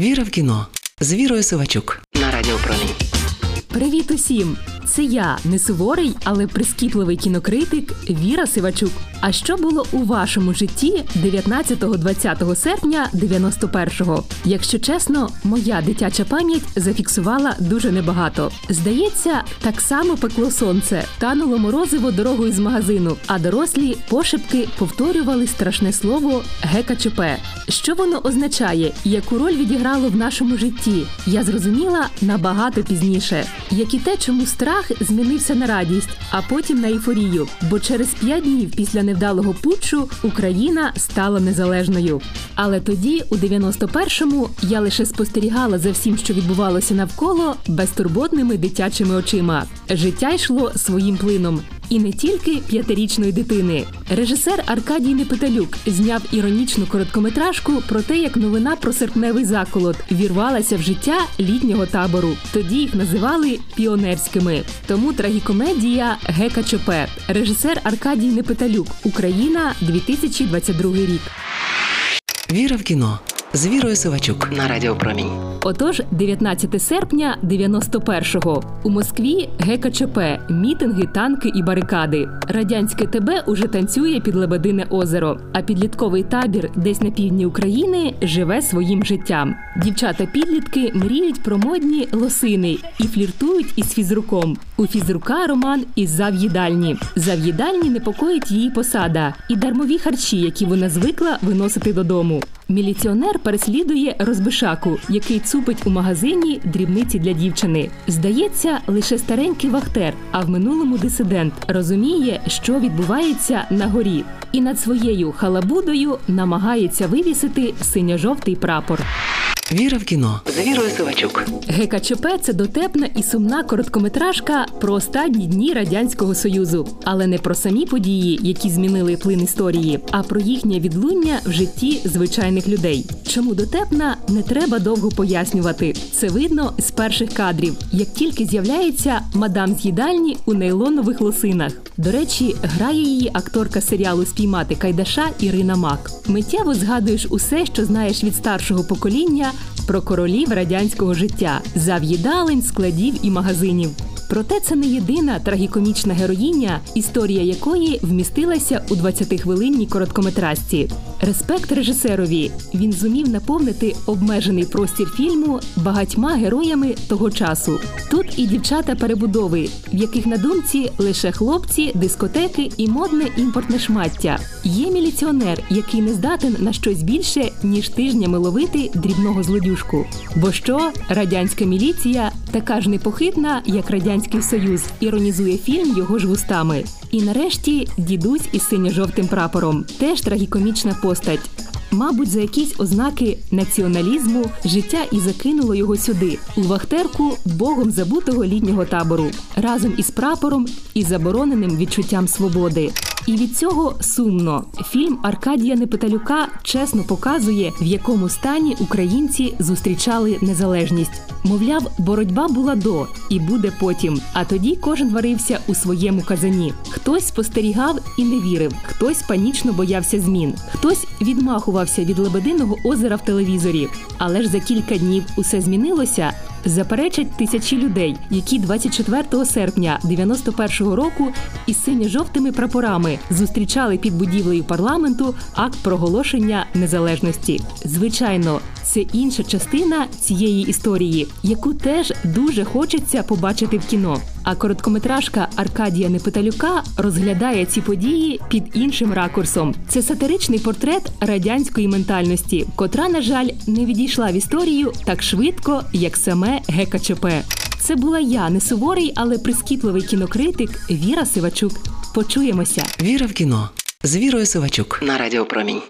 Віра в кіно з Вірою Сивачук на Радіо Промінь. Привіт усім! Це я, не суворий, але прискіпливий кінокритик Віра Сивачук. А що було у вашому житті 19-20 серпня 91-го? Якщо чесно, моя дитяча пам'ять зафіксувала дуже небагато. Здається, так само пекло сонце, тануло морозиво дорогою з магазину, а дорослі пошепки повторювали страшне слово ГКЧП. Що воно означає і яку роль відіграло в нашому житті? Я зрозуміла набагато пізніше, як і те, чому страх змінився на радість, а потім на ейфорію. Бо через п'ять днів після невдалого путчу Україна стала незалежною. Але тоді, у 91-му, я лише спостерігала за всім, що відбувалося навколо, безтурботними дитячими очима. Життя йшло своїм плином. І не тільки п'ятирічної дитини. Режисер Аркадій Непиталюк зняв іронічну короткометражку про те, як новина про серпневий заколот вірвалася в життя літнього табору. Тоді їх називали піонерськими. Тому трагікомедія ГКЧП. Режисер Аркадій Непиталюк. Україна 2022 рік. Віра в кіно з Вірою Сивачук на Радіо Промінь. Отож, 19 серпня 91-го у Москві ГКЧП, мітинги, танки і барикади. Радянське ТБ уже танцює під Лебедине озеро, а підлітковий табір, десь на півдні України, живе своїм життям. Дівчата-підлітки мріють про модні лосини і фліртують із фізруком. У фізрука роман із зав'їдальні. Зав'їдальні непокоїть її посада і дармові харчі, які вона звикла виносити додому. Міліціонер переслідує розбишаку, який цупить у магазині дрібниці для дівчини. Здається, лише старенький вахтер, а в минулому дисидент розуміє, що відбувається на горі, і над своєю халабудою намагається вивісити синьо-жовтий прапор. Віра в кіно з Вірою Сивачук. ГКЧП це дотепна і сумна короткометражка про останні дні радянського союзу, але не про самі події, які змінили плин історії, а про їхнє відлуння в житті звичайних людей. Чому дотепна, не треба довго пояснювати. Це видно з перших кадрів, як тільки з'являється мадам з їдальні у нейлонових лосинах. До речі, грає її акторка серіалу Спіймати Кайдаша Ірина Мак. Миттєво згадуєш усе, що знаєш від старшого покоління про королів радянського життя, зав'їдалень, складів і магазинів. Проте це не єдина трагікомічна героїня, історія якої вмістилася у 20-хвилинній короткометражці. Респект режисерові. Він зумів наповнити обмежений простір фільму багатьма героями того часу. Тут і дівчата перебудови, в яких на думці лише хлопці, дискотеки і модне імпортне шмаття. Є міліціонер, який не здатен на щось більше ніж тижнями ловити дрібного злодюшку. Бо що радянська міліція така ж непохитна, як радянський союз, іронізує фільм його ж вустами. І нарешті дідусь із синьо-жовтим прапором теж трагікомічна постать. Мабуть, за якісь ознаки націоналізму життя і закинуло його сюди, у вахтерку богом забутого літнього табору, разом із прапором і забороненим відчуттям свободи. І від цього сумно фільм Аркадія Непиталюка чесно показує, в якому стані українці зустрічали незалежність. Мовляв, боротьба була до і буде потім. А тоді кожен варився у своєму казані. Хтось спостерігав і не вірив, хтось панічно боявся змін, хтось відмахувався від лебединого озера в телевізорі. Але ж за кілька днів усе змінилося. Заперечать тисячі людей, які 24 серпня 91-го року із синьо-жовтими прапорами зустрічали під будівлею парламенту акт проголошення незалежності. Звичайно, це інша частина цієї історії, яку теж дуже хочеться побачити в кіно. А короткометражка Аркадія Непиталюка розглядає ці події під іншим ракурсом. Це сатиричний портрет радянської ментальності, котра, на жаль, не відійшла в історію так швидко, як саме ГКЧП. Це була я, не суворий, але прискіпливий кінокритик Віра Сивачук. Почуємося. Віра в кіно з Вірою Сивачук на Радіо Промінь.